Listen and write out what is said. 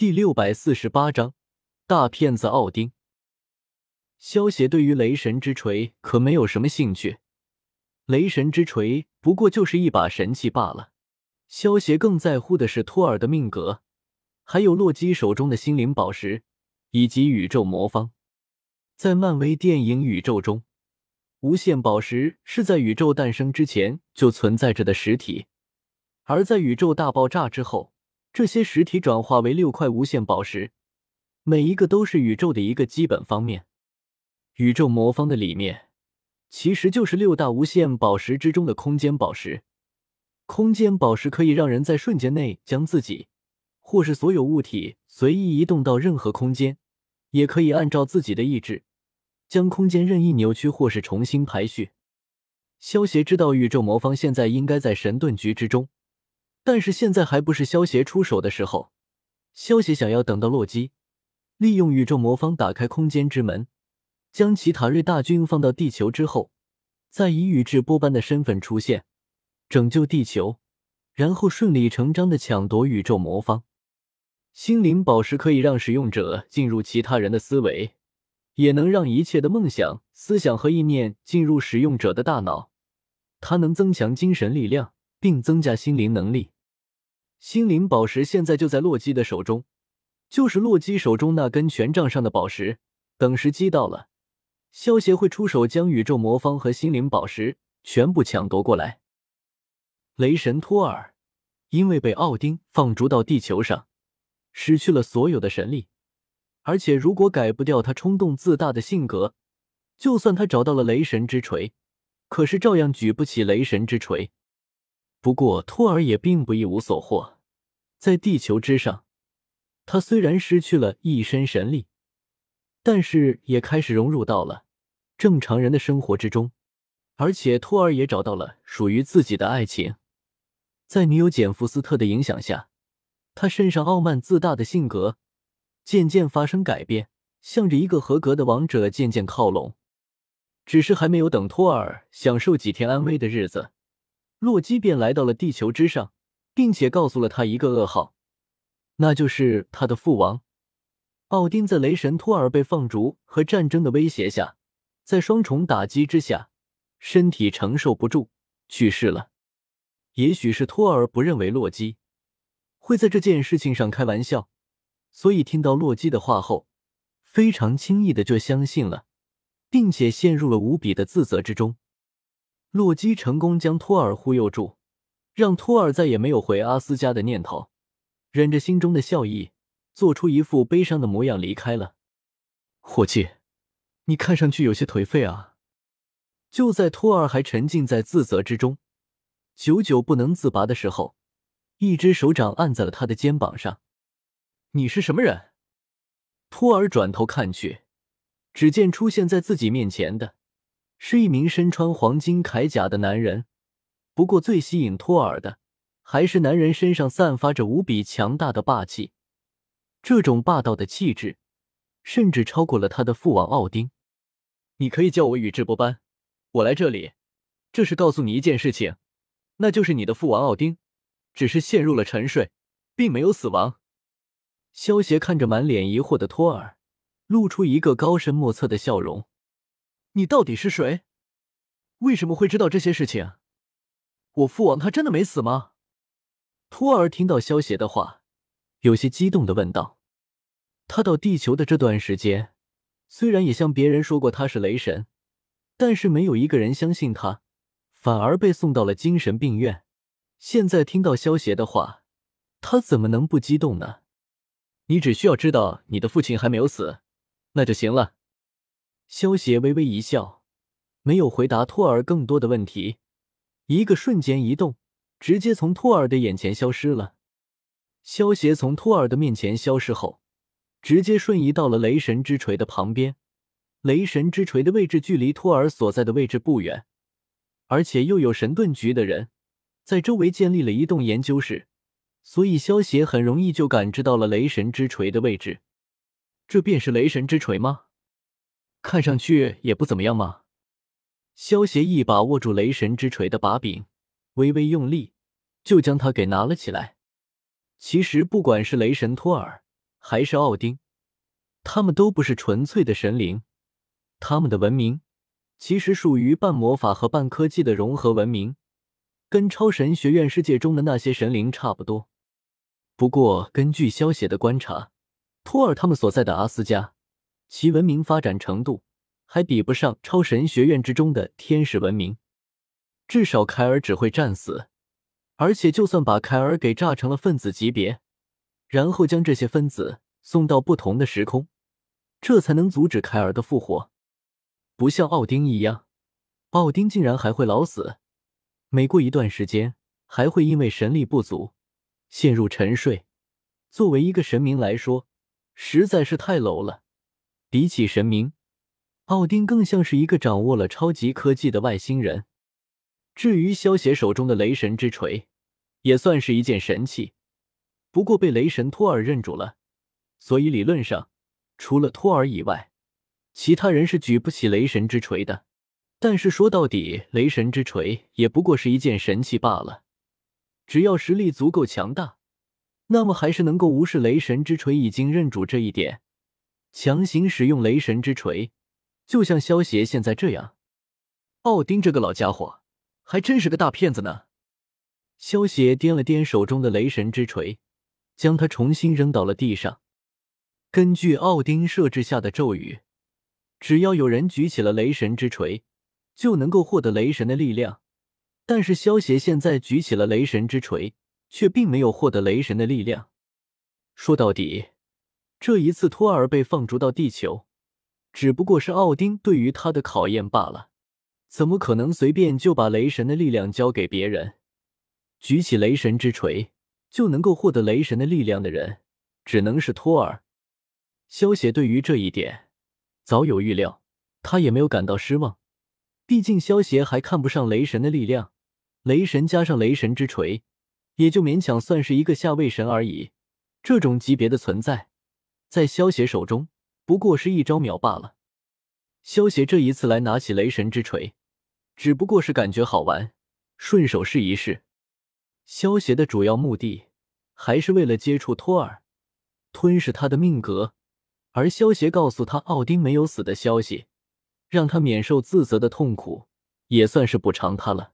第六百四十八章大骗子奥丁。萧协对于雷神之锤可没有什么兴趣，雷神之锤不过就是一把神器罢了。萧协更在乎的是托尔的命格，还有洛基手中的心灵宝石以及宇宙魔方。在漫威电影宇宙中，无限宝石是在宇宙诞生之前就存在着的实体，而在宇宙大爆炸之后。这些实体转化为六块无限宝石，每一个都是宇宙的一个基本方面。宇宙魔方的里面，其实就是六大无限宝石之中的空间宝石。空间宝石可以让人在瞬间内将自己或是所有物体随意移动到任何空间，也可以按照自己的意志将空间任意扭曲或是重新排序。萧协知道宇宙魔方现在应该在神盾局之中。但是现在还不是萧协出手的时候。萧协想要等到洛基利用宇宙魔方打开空间之门，将奇塔瑞大军放到地球之后，再以宇智波斑的身份出现，拯救地球，然后顺理成章的抢夺宇宙魔方。心灵宝石可以让使用者进入其他人的思维，也能让一切的梦想、思想和意念进入使用者的大脑。它能增强精神力量。并增加心灵能力。心灵宝石现在就在洛基的手中，就是洛基手中那根权杖上的宝石。等时机到了，萧协会出手将宇宙魔方和心灵宝石全部抢夺过来。雷神托尔因为被奥丁放逐到地球上，失去了所有的神力，而且如果改不掉他冲动自大的性格，就算他找到了雷神之锤，可是照样举不起雷神之锤。不过，托尔也并不一无所获。在地球之上，他虽然失去了一身神力，但是也开始融入到了正常人的生活之中。而且，托尔也找到了属于自己的爱情。在女友简·福斯特的影响下，他身上傲慢自大的性格渐渐发生改变，向着一个合格的王者渐渐靠拢。只是还没有等托尔享受几天安危的日子。洛基便来到了地球之上，并且告诉了他一个噩耗，那就是他的父王奥丁在雷神托尔被放逐和战争的威胁下，在双重打击之下，身体承受不住去世了。也许是托尔不认为洛基会在这件事情上开玩笑，所以听到洛基的话后，非常轻易的就相信了，并且陷入了无比的自责之中。洛基成功将托尔忽悠住，让托尔再也没有回阿斯加的念头，忍着心中的笑意，做出一副悲伤的模样离开了。伙计，你看上去有些颓废啊！就在托尔还沉浸在自责之中，久久不能自拔的时候，一只手掌按在了他的肩膀上。你是什么人？托尔转头看去，只见出现在自己面前的。是一名身穿黄金铠甲的男人，不过最吸引托尔的还是男人身上散发着无比强大的霸气。这种霸道的气质，甚至超过了他的父王奥丁。你可以叫我宇智波斑。我来这里，这是告诉你一件事情，那就是你的父王奥丁，只是陷入了沉睡，并没有死亡。萧协看着满脸疑惑的托尔，露出一个高深莫测的笑容。你到底是谁？为什么会知道这些事情？我父王他真的没死吗？托儿听到萧协的话，有些激动的问道。他到地球的这段时间，虽然也向别人说过他是雷神，但是没有一个人相信他，反而被送到了精神病院。现在听到萧协的话，他怎么能不激动呢？你只需要知道你的父亲还没有死，那就行了。萧协微微一笑，没有回答托尔更多的问题。一个瞬间移动，直接从托尔的眼前消失了。萧协从托尔的面前消失后，直接瞬移到了雷神之锤的旁边。雷神之锤的位置距离托尔所在的位置不远，而且又有神盾局的人在周围建立了一栋研究室，所以萧协很容易就感知到了雷神之锤的位置。这便是雷神之锤吗？看上去也不怎么样嘛。萧协一把握住雷神之锤的把柄，微微用力，就将它给拿了起来。其实，不管是雷神托尔，还是奥丁，他们都不是纯粹的神灵，他们的文明其实属于半魔法和半科技的融合文明，跟超神学院世界中的那些神灵差不多。不过，根据萧协的观察，托尔他们所在的阿斯加，其文明发展程度还比不上超神学院之中的天使文明。至少凯尔只会战死，而且就算把凯尔给炸成了分子级别，然后将这些分子送到不同的时空，这才能阻止凯尔的复活。不像奥丁一样，奥丁竟然还会老死，每过一段时间还会因为神力不足。陷入沉睡，作为一个神明来说，实在是太 low 了。比起神明，奥丁更像是一个掌握了超级科技的外星人。至于萧协手中的雷神之锤，也算是一件神器，不过被雷神托尔认主了，所以理论上，除了托尔以外，其他人是举不起雷神之锤的。但是说到底，雷神之锤也不过是一件神器罢了。只要实力足够强大，那么还是能够无视雷神之锤已经认主这一点，强行使用雷神之锤，就像萧协现在这样。奥丁这个老家伙还真是个大骗子呢。萧协掂了掂手中的雷神之锤，将它重新扔到了地上。根据奥丁设置下的咒语，只要有人举起了雷神之锤，就能够获得雷神的力量。但是萧协现在举起了雷神之锤，却并没有获得雷神的力量。说到底，这一次托尔被放逐到地球，只不过是奥丁对于他的考验罢了。怎么可能随便就把雷神的力量交给别人？举起雷神之锤就能够获得雷神的力量的人，只能是托尔。萧协对于这一点早有预料，他也没有感到失望。毕竟萧协还看不上雷神的力量。雷神加上雷神之锤，也就勉强算是一个下位神而已。这种级别的存在，在萧协手中不过是一招秒罢了。萧协这一次来拿起雷神之锤，只不过是感觉好玩，顺手试一试。萧协的主要目的还是为了接触托尔，吞噬他的命格。而萧协告诉他奥丁没有死的消息，让他免受自责的痛苦，也算是补偿他了。